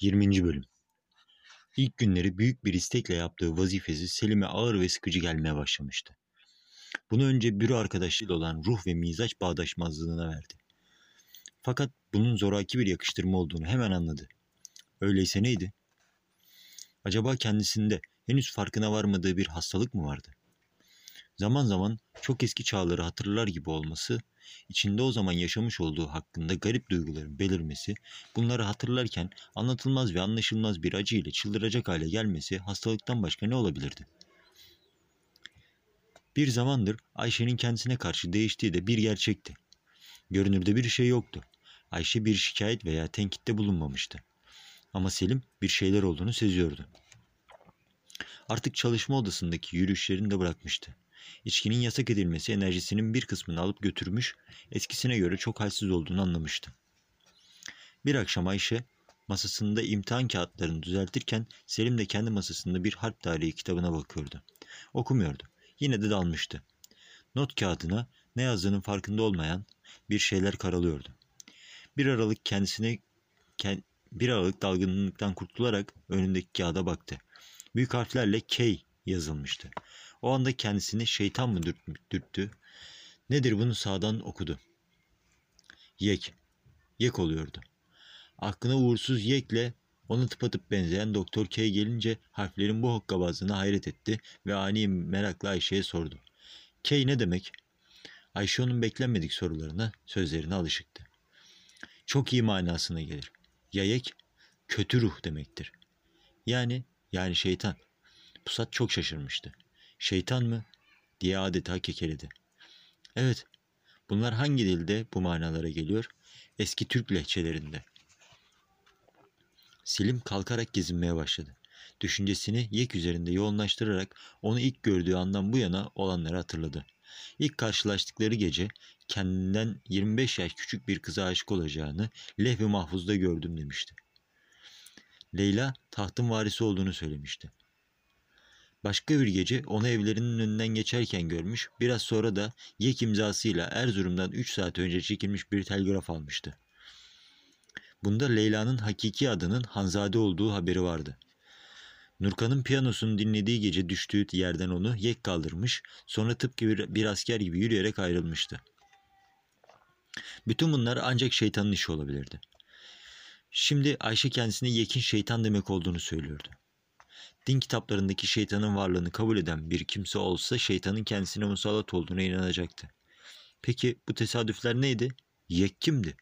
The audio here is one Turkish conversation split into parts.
20. Bölüm İlk günleri büyük bir istekle yaptığı vazifesi Selim'e ağır ve sıkıcı gelmeye başlamıştı. Bunu önce büro arkadaşıyla olan ruh ve mizaç bağdaşmazlığına verdi. Fakat bunun zoraki bir yakıştırma olduğunu hemen anladı. Öyleyse neydi? Acaba kendisinde henüz farkına varmadığı bir hastalık mı vardı? Zaman zaman çok eski çağları hatırlar gibi olması, içinde o zaman yaşamış olduğu hakkında garip duyguların belirmesi, bunları hatırlarken anlatılmaz ve anlaşılmaz bir acı ile çıldıracak hale gelmesi hastalıktan başka ne olabilirdi? Bir zamandır Ayşe'nin kendisine karşı değiştiği de bir gerçekti. Görünürde bir şey yoktu. Ayşe bir şikayet veya tenkitte bulunmamıştı. Ama Selim bir şeyler olduğunu seziyordu. Artık çalışma odasındaki yürüyüşlerini de bırakmıştı. İçkinin yasak edilmesi enerjisinin bir kısmını alıp götürmüş, eskisine göre çok halsiz olduğunu anlamıştı. Bir akşam Ayşe masasında imtihan kağıtlarını düzeltirken Selim de kendi masasında bir harp tarihi kitabına bakıyordu. Okumuyordu. Yine de dalmıştı. Not kağıdına ne yazdığının farkında olmayan bir şeyler karalıyordu. Bir aralık kendisine bir aralık dalgınlıktan kurtularak önündeki kağıda baktı. Büyük harflerle K yazılmıştı. O anda kendisini şeytan mı dürttü? Nedir bunu sağdan okudu. Yek. Yek oluyordu. Aklına uğursuz Yek'le ona tıpatıp benzeyen Doktor K gelince harflerin bu hokkabazlığına hayret etti ve ani merakla Ayşe'ye sordu. K ne demek? Ayşe onun beklenmedik sorularına, sözlerine alışıktı. Çok iyi manasına gelir. Yayek, kötü ruh demektir. Yani, yani şeytan. Pusat çok şaşırmıştı. Şeytan mı? diye adeta kekeledi. Evet, bunlar hangi dilde bu manalara geliyor? Eski Türk lehçelerinde. Selim kalkarak gezinmeye başladı. Düşüncesini yek üzerinde yoğunlaştırarak onu ilk gördüğü andan bu yana olanları hatırladı. İlk karşılaştıkları gece kendinden 25 yaş küçük bir kıza aşık olacağını lehvi mahfuzda gördüm demişti. Leyla tahtın varisi olduğunu söylemişti. Başka bir gece onu evlerinin önünden geçerken görmüş, biraz sonra da Yek imzasıyla Erzurum'dan 3 saat önce çekilmiş bir telgraf almıştı. Bunda Leyla'nın hakiki adının Hanzade olduğu haberi vardı. Nurkan'ın piyanosunu dinlediği gece düştüğü yerden onu yek kaldırmış, sonra tıpkı bir, bir asker gibi yürüyerek ayrılmıştı. Bütün bunlar ancak şeytanın işi olabilirdi. Şimdi Ayşe kendisine yekin şeytan demek olduğunu söylüyordu. Din kitaplarındaki şeytanın varlığını kabul eden bir kimse olsa şeytanın kendisine musallat olduğuna inanacaktı. Peki bu tesadüfler neydi? Yek kimdi?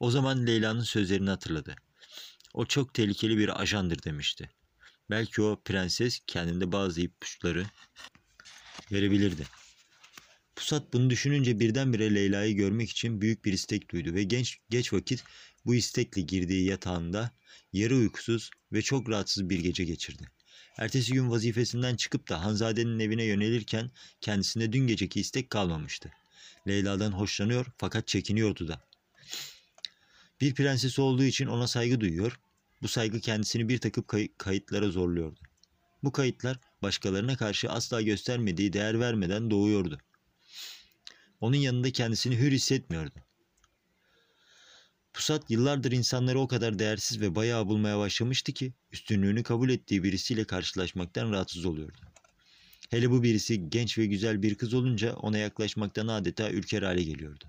O zaman Leyla'nın sözlerini hatırladı. O çok tehlikeli bir ajandır demişti. Belki o prenses kendinde bazı ipuçları verebilirdi. Pusat bunu düşününce birdenbire Leyla'yı görmek için büyük bir istek duydu ve genç geç vakit bu istekle girdiği yatağında yarı uykusuz ve çok rahatsız bir gece geçirdi. Ertesi gün vazifesinden çıkıp da Hanzade'nin evine yönelirken kendisinde dün geceki istek kalmamıştı. Leyla'dan hoşlanıyor fakat çekiniyordu da. Bir prenses olduğu için ona saygı duyuyor, bu saygı kendisini bir takım kay- kayıtlara zorluyordu. Bu kayıtlar başkalarına karşı asla göstermediği değer vermeden doğuyordu. Onun yanında kendisini hür hissetmiyordu. Pusat yıllardır insanları o kadar değersiz ve bayağı bulmaya başlamıştı ki üstünlüğünü kabul ettiği birisiyle karşılaşmaktan rahatsız oluyordu. Hele bu birisi genç ve güzel bir kız olunca ona yaklaşmaktan adeta ürker hale geliyordu.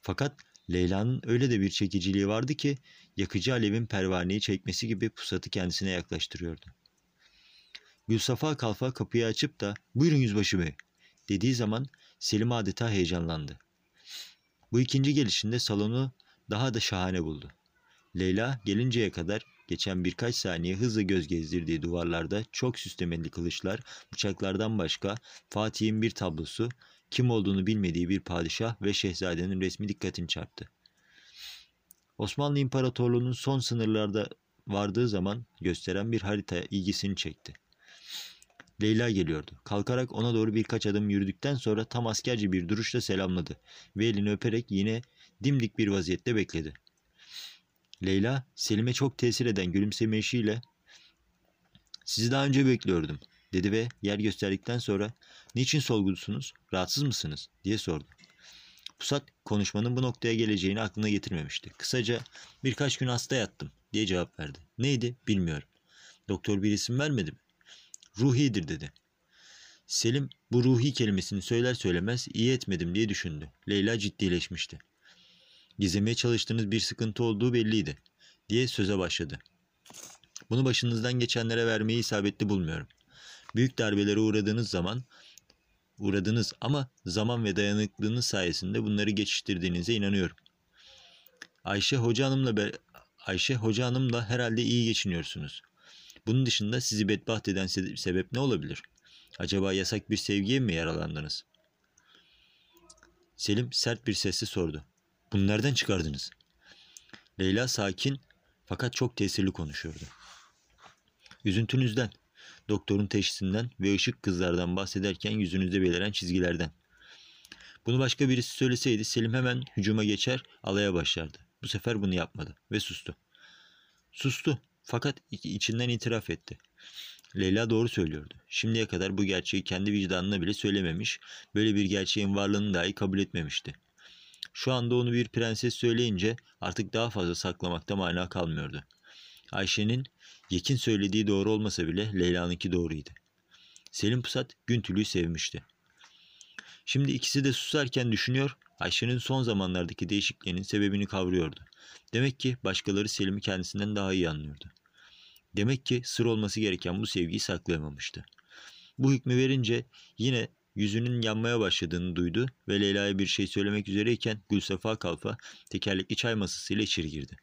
Fakat Leyla'nın öyle de bir çekiciliği vardı ki yakıcı alevin pervaneyi çekmesi gibi pusatı kendisine yaklaştırıyordu. Gülsafa kalfa kapıyı açıp da buyurun yüzbaşı bey dediği zaman Selim adeta heyecanlandı. Bu ikinci gelişinde salonu daha da şahane buldu. Leyla gelinceye kadar geçen birkaç saniye hızlı göz gezdirdiği duvarlarda çok süslemeli kılıçlar, bıçaklardan başka Fatih'in bir tablosu, kim olduğunu bilmediği bir padişah ve şehzadenin resmi dikkatini çarptı. Osmanlı İmparatorluğu'nun son sınırlarda vardığı zaman gösteren bir harita ilgisini çekti. Leyla geliyordu. Kalkarak ona doğru birkaç adım yürüdükten sonra tam askerci bir duruşla selamladı ve elini öperek yine dimdik bir vaziyette bekledi. Leyla, Selim'e çok tesir eden gülümsemeyişiyle ''Sizi daha önce bekliyordum.'' dedi ve yer gösterdikten sonra ''Niçin solgusunuz, rahatsız mısınız?'' diye sordu. Pusat konuşmanın bu noktaya geleceğini aklına getirmemişti. Kısaca birkaç gün hasta yattım diye cevap verdi. Neydi bilmiyorum. Doktor bir isim vermedi mi? Ruhidir dedi. Selim bu ruhi kelimesini söyler söylemez iyi etmedim diye düşündü. Leyla ciddileşmişti. Gizlemeye çalıştığınız bir sıkıntı olduğu belliydi diye söze başladı. Bunu başınızdan geçenlere vermeyi isabetli bulmuyorum. Büyük darbelere uğradığınız zaman uğradınız ama zaman ve dayanıklılığınız sayesinde bunları geçiştirdiğinize inanıyorum. Ayşe Hoca Hanım'la Ayşe Hoca Hanım'la herhalde iyi geçiniyorsunuz. Bunun dışında sizi bedbaht eden se- sebep ne olabilir? Acaba yasak bir sevgiye mi yaralandınız? Selim sert bir sesle sordu. Bunu nereden çıkardınız? Leyla sakin fakat çok tesirli konuşuyordu. Üzüntünüzden, doktorun teşhisinden ve ışık kızlardan bahsederken yüzünüzde beliren çizgilerden. Bunu başka birisi söyleseydi Selim hemen hücuma geçer, alaya başlardı. Bu sefer bunu yapmadı ve sustu. Sustu fakat içinden itiraf etti. Leyla doğru söylüyordu. Şimdiye kadar bu gerçeği kendi vicdanına bile söylememiş, böyle bir gerçeğin varlığını dahi kabul etmemişti. Şu anda onu bir prenses söyleyince artık daha fazla saklamakta mana kalmıyordu. Ayşe'nin Yekin söylediği doğru olmasa bile Leyla'nınki doğruydu. Selim Pusat Güntül'ü sevmişti. Şimdi ikisi de susarken düşünüyor, Ayşe'nin son zamanlardaki değişikliğinin sebebini kavruyordu. Demek ki başkaları Selim'i kendisinden daha iyi anlıyordu. Demek ki sır olması gereken bu sevgiyi saklayamamıştı. Bu hükmü verince yine yüzünün yanmaya başladığını duydu ve Leyla'ya bir şey söylemek üzereyken Gülsefa Kalfa tekerlekli çay masasıyla içeri girdi.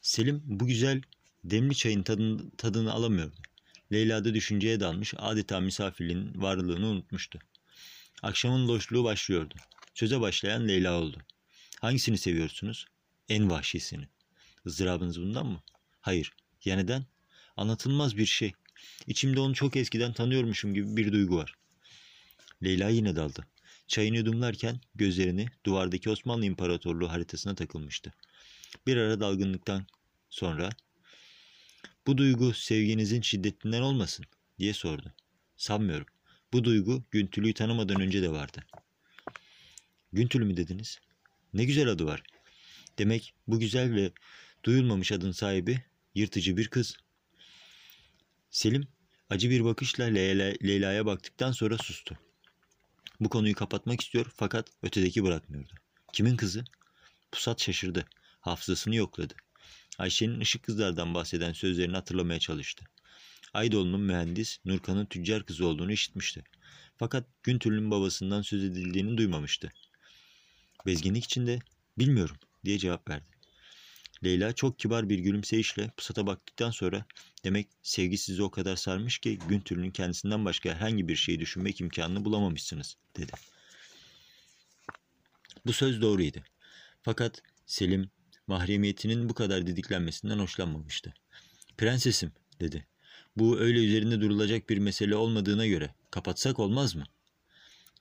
Selim bu güzel demli çayın tadını, tadını alamıyordu. Leyla da düşünceye dalmış adeta misafirliğin varlığını unutmuştu. Akşamın loşluğu başlıyordu. Söze başlayan Leyla oldu. Hangisini seviyorsunuz? En vahşisini. Izdırabınız bundan mı? Hayır. Ya neden? Anlatılmaz bir şey. İçimde onu çok eskiden tanıyormuşum gibi bir duygu var. Leyla yine daldı. Çayını yudumlarken gözlerini duvardaki Osmanlı İmparatorluğu haritasına takılmıştı. Bir ara dalgınlıktan sonra bu duygu sevginizin şiddetinden olmasın diye sordu. Sanmıyorum. Bu duygu Güntülü'yü tanımadan önce de vardı. Güntülü mü dediniz? Ne güzel adı var. Demek bu güzel ve duyulmamış adın sahibi yırtıcı bir kız. Selim acı bir bakışla Leyla, Leyla'ya baktıktan sonra sustu. Bu konuyu kapatmak istiyor fakat ötedeki bırakmıyordu. Kimin kızı? Pusat şaşırdı. Hafızasını yokladı. Ayşe'nin ışık kızlardan bahseden sözlerini hatırlamaya çalıştı. Aydoğlu'nun mühendis, Nurkan'ın tüccar kızı olduğunu işitmişti. Fakat Güntürlü'nün babasından söz edildiğini duymamıştı. Bezginlik içinde bilmiyorum diye cevap verdi. Leyla çok kibar bir gülümseyişle pusata baktıktan sonra demek sevgi sizi o kadar sarmış ki Güntürlü'nün kendisinden başka herhangi bir şeyi düşünmek imkanını bulamamışsınız dedi. Bu söz doğruydu. Fakat Selim mahremiyetinin bu kadar didiklenmesinden hoşlanmamıştı. Prensesim dedi. Bu öyle üzerinde durulacak bir mesele olmadığına göre kapatsak olmaz mı?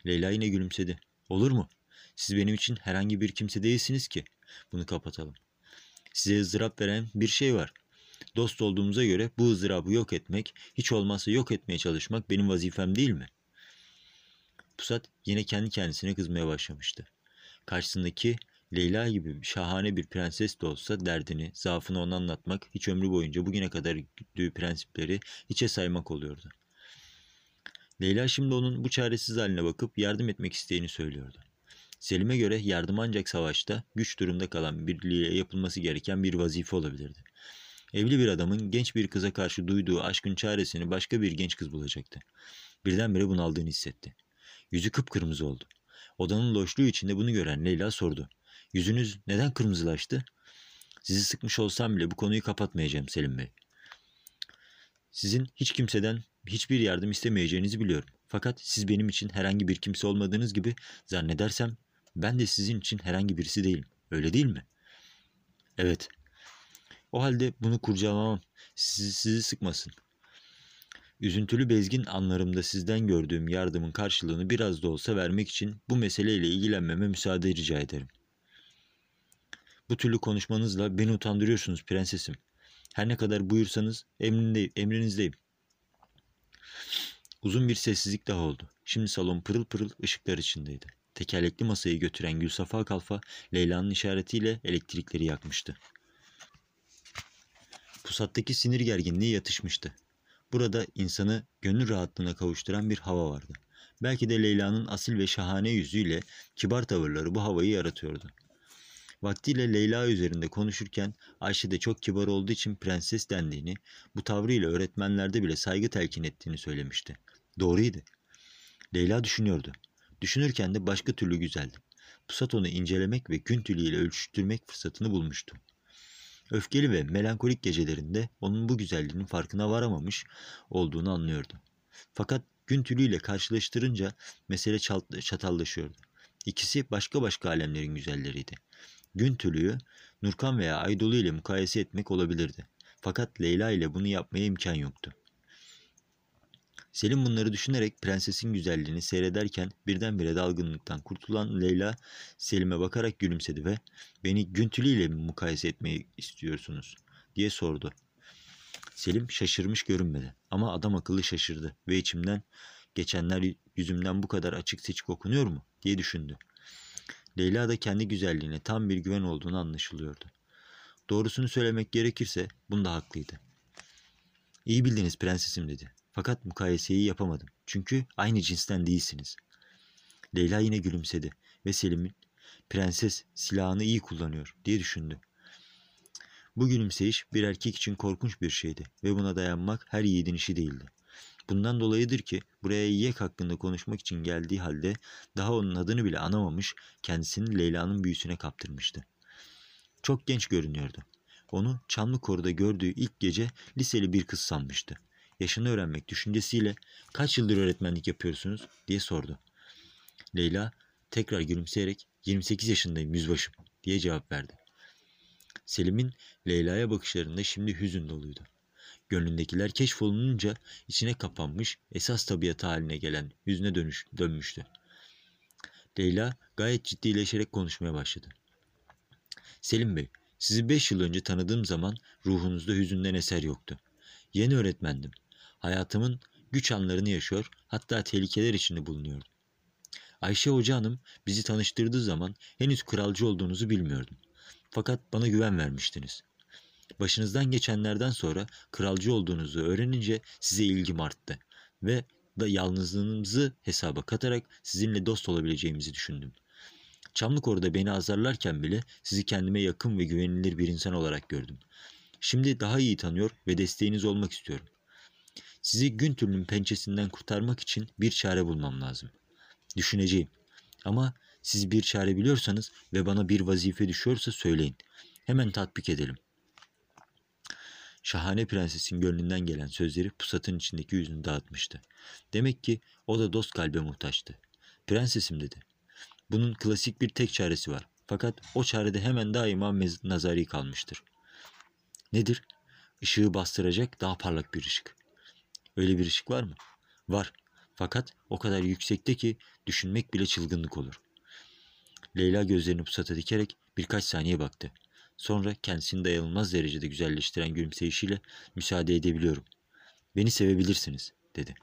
Leyla yine gülümsedi. Olur mu? Siz benim için herhangi bir kimse değilsiniz ki. Bunu kapatalım. Size ızdırap veren bir şey var. Dost olduğumuza göre bu ızdırabı yok etmek, hiç olmazsa yok etmeye çalışmak benim vazifem değil mi? Pusat yine kendi kendisine kızmaya başlamıştı. Karşısındaki Leyla gibi şahane bir prenses de olsa derdini, zaafını ona anlatmak, hiç ömrü boyunca bugüne kadar güttüğü prensipleri hiçe saymak oluyordu. Leyla şimdi onun bu çaresiz haline bakıp yardım etmek isteğini söylüyordu. Selim'e göre yardım ancak savaşta güç durumda kalan birliğe yapılması gereken bir vazife olabilirdi. Evli bir adamın genç bir kıza karşı duyduğu aşkın çaresini başka bir genç kız bulacaktı. Birdenbire bunaldığını hissetti. Yüzü kıpkırmızı oldu. Odanın loşluğu içinde bunu gören Leyla sordu. Yüzünüz neden kırmızılaştı? Sizi sıkmış olsam bile bu konuyu kapatmayacağım Selim Bey. Sizin hiç kimseden hiçbir yardım istemeyeceğinizi biliyorum. Fakat siz benim için herhangi bir kimse olmadığınız gibi zannedersem ben de sizin için herhangi birisi değilim. Öyle değil mi? Evet. O halde bunu kurcalamam. Sizi, sizi sıkmasın. Üzüntülü bezgin anlarımda sizden gördüğüm yardımın karşılığını biraz da olsa vermek için bu meseleyle ilgilenmeme müsaade rica ederim. Bu türlü konuşmanızla beni utandırıyorsunuz prensesim. Her ne kadar buyursanız emrindeyim, emrinizdeyim. Uzun bir sessizlik daha oldu. Şimdi salon pırıl pırıl ışıklar içindeydi. Tekerlekli masayı götüren Gülsafa Kalfa, Leyla'nın işaretiyle elektrikleri yakmıştı. Pusattaki sinir gerginliği yatışmıştı. Burada insanı gönül rahatlığına kavuşturan bir hava vardı. Belki de Leyla'nın asil ve şahane yüzüyle kibar tavırları bu havayı yaratıyordu. Vaktiyle Leyla üzerinde konuşurken Ayşe de çok kibar olduğu için prenses dendiğini, bu tavrıyla öğretmenlerde bile saygı telkin ettiğini söylemişti. Doğruydu. Leyla düşünüyordu. Düşünürken de başka türlü güzeldi. Pusat onu incelemek ve gün tülüyle ölçüştürmek fırsatını bulmuştu. Öfkeli ve melankolik gecelerinde onun bu güzelliğinin farkına varamamış olduğunu anlıyordu. Fakat gün tülüyle karşılaştırınca mesele çatallaşıyordu. İkisi başka başka alemlerin güzelleriydi. Gün tülüyü Nurkan veya Aydolu ile mukayese etmek olabilirdi. Fakat Leyla ile bunu yapmaya imkan yoktu. Selim bunları düşünerek prensesin güzelliğini seyrederken birdenbire dalgınlıktan kurtulan Leyla Selim'e bakarak gülümsedi ve ''Beni Güntülü ile mi mukayese etmeyi istiyorsunuz?'' diye sordu. Selim şaşırmış görünmedi ama adam akıllı şaşırdı ve içimden geçenler yüzümden bu kadar açık seçik okunuyor mu diye düşündü. Leyla da kendi güzelliğine tam bir güven olduğunu anlaşılıyordu. Doğrusunu söylemek gerekirse bunda haklıydı. İyi bildiniz prensesim dedi. Fakat mukayeseyi yapamadım. Çünkü aynı cinsten değilsiniz. Leyla yine gülümsedi ve Selim'in prenses silahını iyi kullanıyor diye düşündü. Bu gülümseyiş bir erkek için korkunç bir şeydi ve buna dayanmak her yiğidin işi değildi. Bundan dolayıdır ki buraya Yek hakkında konuşmak için geldiği halde daha onun adını bile anamamış kendisini Leyla'nın büyüsüne kaptırmıştı. Çok genç görünüyordu. Onu Çamlıkoru'da gördüğü ilk gece liseli bir kız sanmıştı yaşını öğrenmek düşüncesiyle kaç yıldır öğretmenlik yapıyorsunuz diye sordu. Leyla tekrar gülümseyerek 28 yaşındayım yüzbaşım diye cevap verdi. Selim'in Leyla'ya bakışlarında şimdi hüzün doluydu. Gönlündekiler keşfolununca içine kapanmış esas tabiat haline gelen yüzüne dönüş, dönmüştü. Leyla gayet ciddileşerek konuşmaya başladı. Selim Bey, sizi beş yıl önce tanıdığım zaman ruhunuzda hüzünden eser yoktu. Yeni öğretmendim. Hayatımın güç anlarını yaşıyor, hatta tehlikeler içinde bulunuyordum. Ayşe Hoca Hanım bizi tanıştırdığı zaman henüz kralcı olduğunuzu bilmiyordum. Fakat bana güven vermiştiniz. Başınızdan geçenlerden sonra kralcı olduğunuzu öğrenince size ilgim arttı ve da yalnızlığınızı hesaba katarak sizinle dost olabileceğimizi düşündüm. Çamlık orada beni azarlarken bile sizi kendime yakın ve güvenilir bir insan olarak gördüm. Şimdi daha iyi tanıyor ve desteğiniz olmak istiyorum. Sizi gün türlünün pençesinden kurtarmak için bir çare bulmam lazım. Düşüneceğim. Ama siz bir çare biliyorsanız ve bana bir vazife düşüyorsa söyleyin. Hemen tatbik edelim. Şahane prensesin gönlünden gelen sözleri pusatın içindeki yüzünü dağıtmıştı. Demek ki o da dost kalbe muhtaçtı. Prensesim dedi. Bunun klasik bir tek çaresi var. Fakat o çarede hemen daima nazari kalmıştır. Nedir? Işığı bastıracak daha parlak bir ışık. Öyle bir ışık var mı? Var. Fakat o kadar yüksekte ki düşünmek bile çılgınlık olur. Leyla gözlerini pusata dikerek birkaç saniye baktı. Sonra kendisini dayanılmaz derecede güzelleştiren gülümseyişiyle müsaade edebiliyorum. Beni sevebilirsiniz dedi.